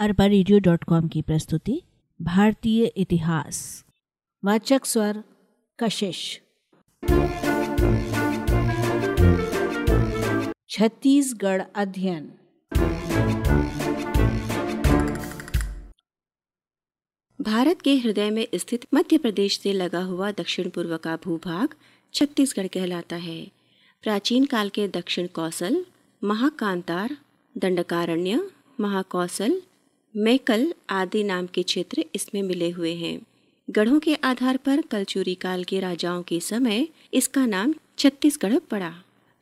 अरबा radio dot com की प्रस्तुति, भारतीय इतिहास। वाचक स्वर, कशिश। छत्तीसगढ़ अध्ययन। भारत के हृदय में स्थित मध्य प्रदेश से लगा हुआ दक्षिण पूर्व का भूभाग छत्तीसगढ़ कहलाता है। प्राचीन काल के दक्षिण कौशल, महाकांतार, दंडकारण्य, महाकौशल मैकल आदि नाम के क्षेत्र इसमें मिले हुए हैं। गढ़ों के आधार पर कलचुरी काल के राजाओं के समय इसका नाम छत्तीसगढ़ पड़ा।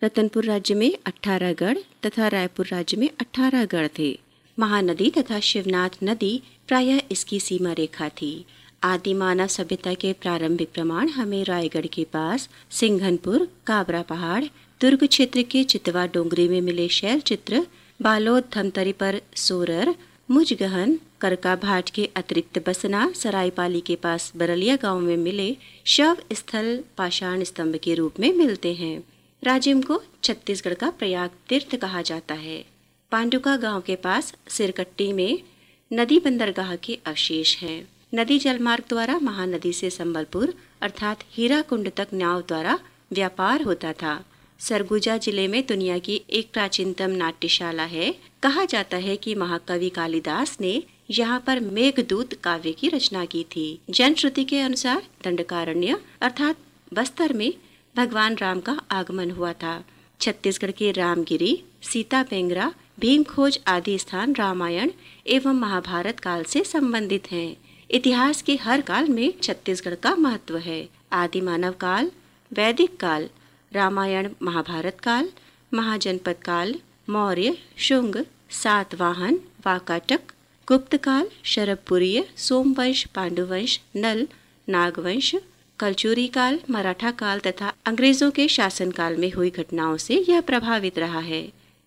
रतनपुर राज्य में अठारह गढ़ तथा रायपुर राज्य में अठारह गढ़ थे। महानदी तथा शिवनाथ नदी प्रायः इसकी सीमा रेखा थी। आदि मानव सभ्यता के प्रारंभिक प्रमाण हमें रायगढ़ के पास सिंघनपुर काबरा पहाड़, दुर्ग क्षेत्र के चितवा डोंगरी में मिले शैल चित्र बालोद धमतरी पर सोरर मुजगहन करका भाट के अतिरिक्त बसना सरायपाली के पास बरलिया गाँव में मिले शव स्थल पाषाण स्तंभ के रूप में मिलते हैं। राजिम को छत्तीसगढ़ का प्रयाग तीर्थ कहा जाता है। पांडुका गाँव के पास सिरकट्टी में नदी बंदरगाह के अवशेष हैं। नदी जलमार्ग द्वारा महानदी से संबलपुर, अर्थात हीरा कुंड तक नाव द्वारा व्यापार होता था। सरगुजा ज़िले में दुनिया की एक प्राचीनतम नाट्यशाला है। कहा जाता है कि महाकवि कालिदास ने यहाँ पर मेघदूत काव्य की रचना की थी। जनश्रुति के अनुसार दंडकारण्य, अर्थात बस्तर में भगवान राम का आगमन हुआ था। छत्तीसगढ़ के रामगिरी, सीता पेंगरा भीम खोज आदि स्थान रामायण एवं महाभारत काल से संबंधित हैं। इतिहास के हर काल में छत्तीसगढ़ का महत्व है। आदि मानव काल, वैदिक काल रामायण महाभारत काल, महाजनपद काल, मौर्य, शुंग सातवाहन वाकाटक, गुप्त काल शरभपुरीय सोमवंश, पांडुवंश, नल, नागवंश, कलचूरी काल, मराठा काल तथा अंग्रेज़ों के शासनकाल में हुई घटनाओं से यह प्रभावित रहा है।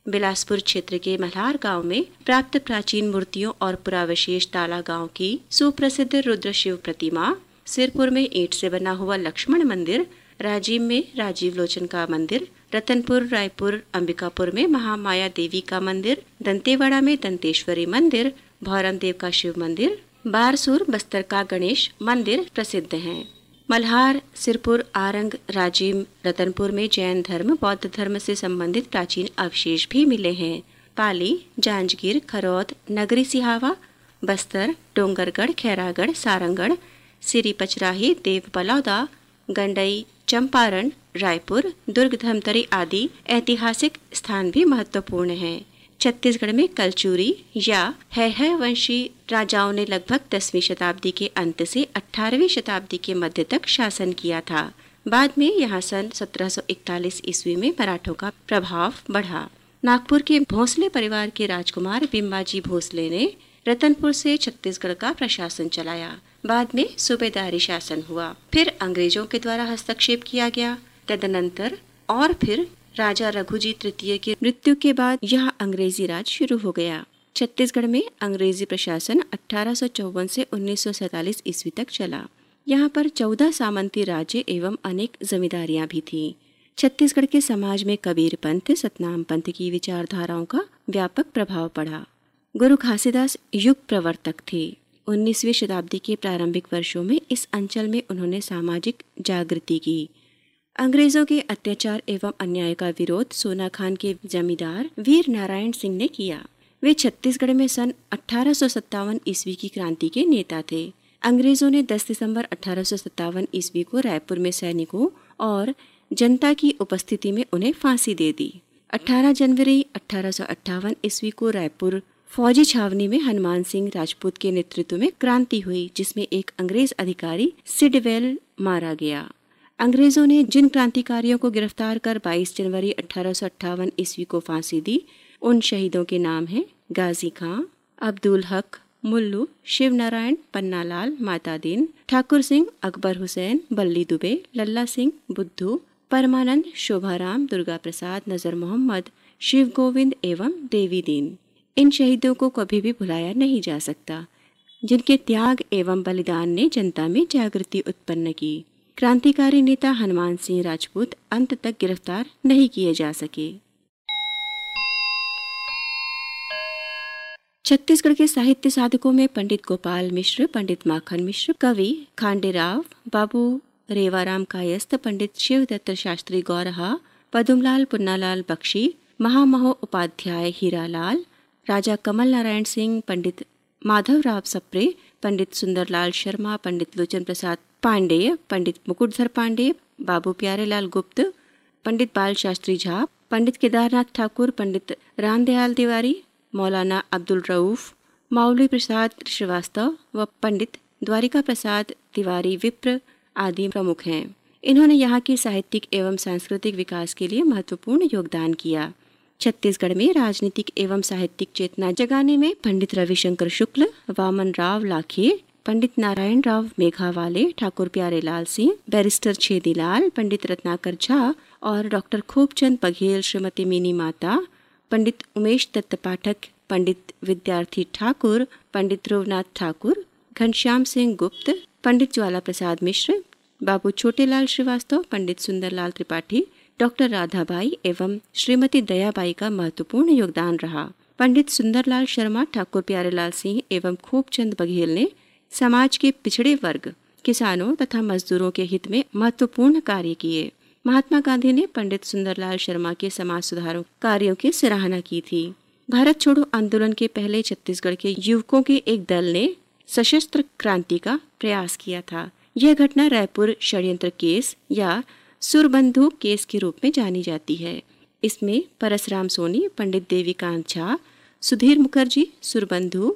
बिलासपुर क्षेत्र के मल्हार गाँव में प्राप्त प्राचीन मूर्तियों और पुरावशेष ताला गाँव की सुप्रसिद्ध रुद्र शिव प्रतिमा सिरपुर में ईंट से बना हुआ लक्ष्मण मंदिर राजीव में राजीव लोचन का मंदिर, रतनपुर, रायपुर, अंबिकापुर में महामाया देवी का मंदिर, दंतेवाड़ा में दंतेश्वरी मंदिर भौरम देव का शिव मंदिर, बारसूर, बस्तर का गणेश मंदिर प्रसिद्ध हैं। मल्हार, सिरपुर, आरंग, राजीव, रतनपुर में जैन धर्म, बौद्ध धर्म से संबंधित प्राचीन अवशेष भी मिले हैं। पाली, जांजगीर, खरौद, नगरी सिहावा, बस्तर, डोंगरगढ़, खैरागढ़, सारंगढ़, सिरी पचराही देव बलौदा गंडई, चंपारण, रायपुर, दुर्ग, धमतरी आदि ऐतिहासिक स्थान भी महत्वपूर्ण हैं। छत्तीसगढ़ में कलचूरी या है है वंशी राजाओं ने लगभग दसवीं शताब्दी के अंत से 18वीं शताब्दी के मध्य तक शासन किया था। बाद में यहाँ सन 1741 ईस्वी में मराठों का प्रभाव बढ़ा। नागपुर के भोसले परिवार के राजकुमार बिम्बाजी भोसले ने रतनपुर से छत्तीसगढ़ का प्रशासन चलाया। बाद में सूबेदारी शासन हुआ। फिर अंग्रेज़ों के द्वारा हस्तक्षेप किया गया। तदनंतर और फिर राजा रघुजी तृतीय की मृत्यु के बाद यह अंग्रेज़ी राज शुरू हो गया। छत्तीसगढ़ में अंग्रेज़ी प्रशासन अठारह से 1947 ईस्वी तक चला। यहाँ पर चौदह सामंती राज्य एवं अनेक जमींदारियाँ भी थीं। छत्तीसगढ़ के समाज में कबीर पंथ, सतनाम पंथ की विचारधाराओं का व्यापक प्रभाव पड़ा। गुरु घासीदास युग प्रवर्तक थे। 19वीं शताब्दी के प्रारंभिक वर्षों में इस अंचल में उन्होंने सामाजिक जागृति की। अंग्रेज़ों के अत्याचार एवं अन्याय का विरोध सोना खान के जमींदार वीर नारायण सिंह ने किया। वे छत्तीसगढ़ में सन अठारह ईस्वी की क्रांति के नेता थे। अंग्रेज़ों ने 10 दिसंबर अठारह ईस्वी को रायपुर में सैनिकों और जनता की उपस्थिति में उन्हें फांसी दे दी। 18 जनवरी अठारह ईस्वी को रायपुर फौजी छावनी में हनुमान सिंह राजपूत के नेतृत्व में क्रांति हुई, जिसमें एक अंग्रेज़ अधिकारी सिडवेल मारा गया। अंग्रेज़ों ने जिन क्रांतिकारियों को गिरफ़्तार कर 22 जनवरी अठारह सौ अट्ठावन ईस्वी को फांसी दी, उन शहीदों के नाम हैं गाजी खां, अब्दुल हक, मुल्लू शिव नारायण पन्नालाल माता दीन ठाकुर सिंह, अकबर हुसैन, बल्ली दुबे, लल्ला सिंह, बुद्धू, परमानंद, शोभाराम, दुर्गा प्रसाद, नज़र मोहम्मद, शिव गोविंद एवं देवी दीन। इन शहीदों को कभी भी भुलाया नहीं जा सकता, जिनके त्याग एवं बलिदान ने जनता में जागृति उत्पन्न की। क्रांतिकारी नेता हनुमान सिंह राजपूत अंत तक गिरफ़्तार नहीं किए जा सके। छत्तीसगढ़ के साहित्य साधकों में पंडित गोपाल मिश्र, पंडित माखन मिश्र, कवि खांडेराव, बाबू रेवाराम कायस्थ, पंडित शिवदत्त शास्त्री गौरहा, पदुमलाल पुन्नालाल बख्शी, महामहो उपाध्याय हीरालाल राजा कमल नारायण सिंह, पंडित माधवराव सप्रे, पंडित सुंदरलाल शर्मा, पंडित लोचन प्रसाद पांडेय, पंडित मुकुटधर पांडेय, बाबू प्यारेलाल गुप्त, पंडित बाल शास्त्री झा, पंडित केदारनाथ ठाकुर, पंडित रामदयाल तिवारी, मौलाना अब्दुल रऊफ मौलवी प्रसाद श्रीवास्तव व पंडित द्वारिका प्रसाद तिवारी विप्र आदि प्रमुख हैं। इन्होंने यहाँ के साहित्यिक एवं सांस्कृतिक विकास के लिए महत्वपूर्ण योगदान किया। छत्तीसगढ़ में राजनीतिक एवं साहित्यिक चेतना जगाने में पंडित रविशंकर शुक्ल, वामन राव लाखे पंडित नारायण राव मेघावाले, ठाकुर प्यारेलाल सिंह, बैरिस्टर छेदीलाल पंडित रत्नाकर झा और डॉक्टर खूबचंद बघेल, श्रीमती मिनी माता, पंडित उमेश दत्त पाठक, पंडित विद्यार्थी ठाकुर, पंडित ध्रुवनाथ ठाकुर, घनश्याम सिंह गुप्त, पंडित ज्वाला प्रसाद मिश्र, बाबू छोटेलाल श्रीवास्तव, पंडित सुंदरलाल त्रिपाठी डॉक्टर राधाबाई एवं श्रीमती दयाबाई का महत्वपूर्ण योगदान रहा। पंडित सुंदरलाल शर्मा, ठाकुर प्यारेलाल सिंह एवं खूबचंद बघेल ने समाज के पिछड़े वर्ग, किसानों तथा मजदूरों के हित में महत्वपूर्ण कार्य किए। महात्मा गांधी ने पंडित सुंदरलाल शर्मा के समाज सुधारों कार्यों की सराहना की थी। भारत छोड़ो आंदोलन के पहले छत्तीसगढ़ के युवकों के एक दल ने सशस्त्र क्रांति का प्रयास किया था। यह घटना रायपुर षड्यंत्र केस या सुरबंधु केस के रूप में जानी जाती है। इसमें परसराम सोनी, पंडित देवीकांत झा, सुधीर मुखर्जी सुरबंधु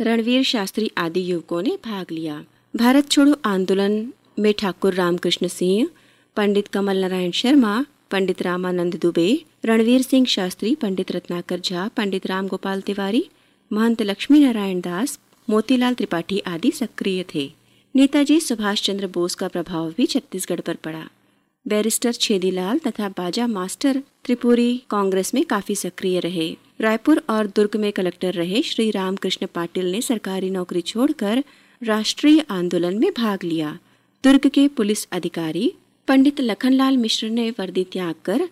रणवीर शास्त्री आदि युवकों ने भाग लिया। भारत छोड़ो आंदोलन में ठाकुर रामकृष्ण सिंह, पंडित कमल नारायण शर्मा, पंडित रामानंद दुबे, रणवीर सिंह शास्त्री, पंडित रत्नाकर झा, पंडित राम गोपाल तिवारी, महंत लक्ष्मी नारायण दास, मोतीलाल त्रिपाठी आदि सक्रिय थे। नेताजी सुभाष चंद्र बोस का प्रभाव भी छत्तीसगढ़ पर पड़ा। बैरिस्टर छेदीलाल तथा बाजा मास्टर त्रिपुरी कांग्रेस में काफ़ी सक्रिय रहे। रायपुर और दुर्ग में कलेक्टर रहे श्री रामकृष्ण पाटिल ने सरकारी नौकरी छोड़कर राष्ट्रीय आंदोलन में भाग लिया। दुर्ग के पुलिस अधिकारी पंडित लखनलाल मिश्र ने वर्दी त्याग कर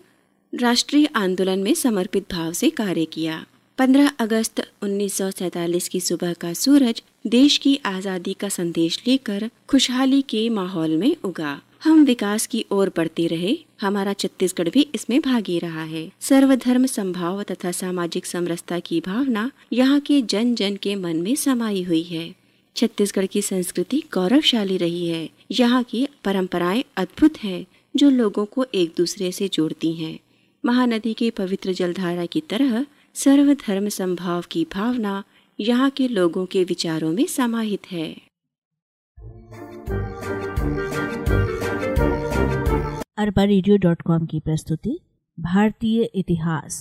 राष्ट्रीय आंदोलन में समर्पित भाव से कार्य किया। 15 अगस्त उन्नीस की सुबह का सूरज देश की आज़ादी का संदेश लेकर खुशहाली के माहौल में उगा। हम विकास की ओर बढ़ते रहे, हमारा छत्तीसगढ़ भी इसमें भागी रहा है। सर्वधर्म संभाव तथा सामाजिक समरसता की भावना यहाँ के जन जन के मन में समाई हुई है। छत्तीसगढ़ की संस्कृति गौरवशाली रही है। यहाँ की परंपराएँ अद्भुत है, जो लोगों को एक दूसरे से जोड़ती हैं। महानदी के पवित्र जलधारा की तरह सर्वधर्म संभाव की भावना यहाँ के लोगों के विचारों में समाहित है। अरबा रेडियो डॉट कॉम की प्रस्तुति भारतीय इतिहास।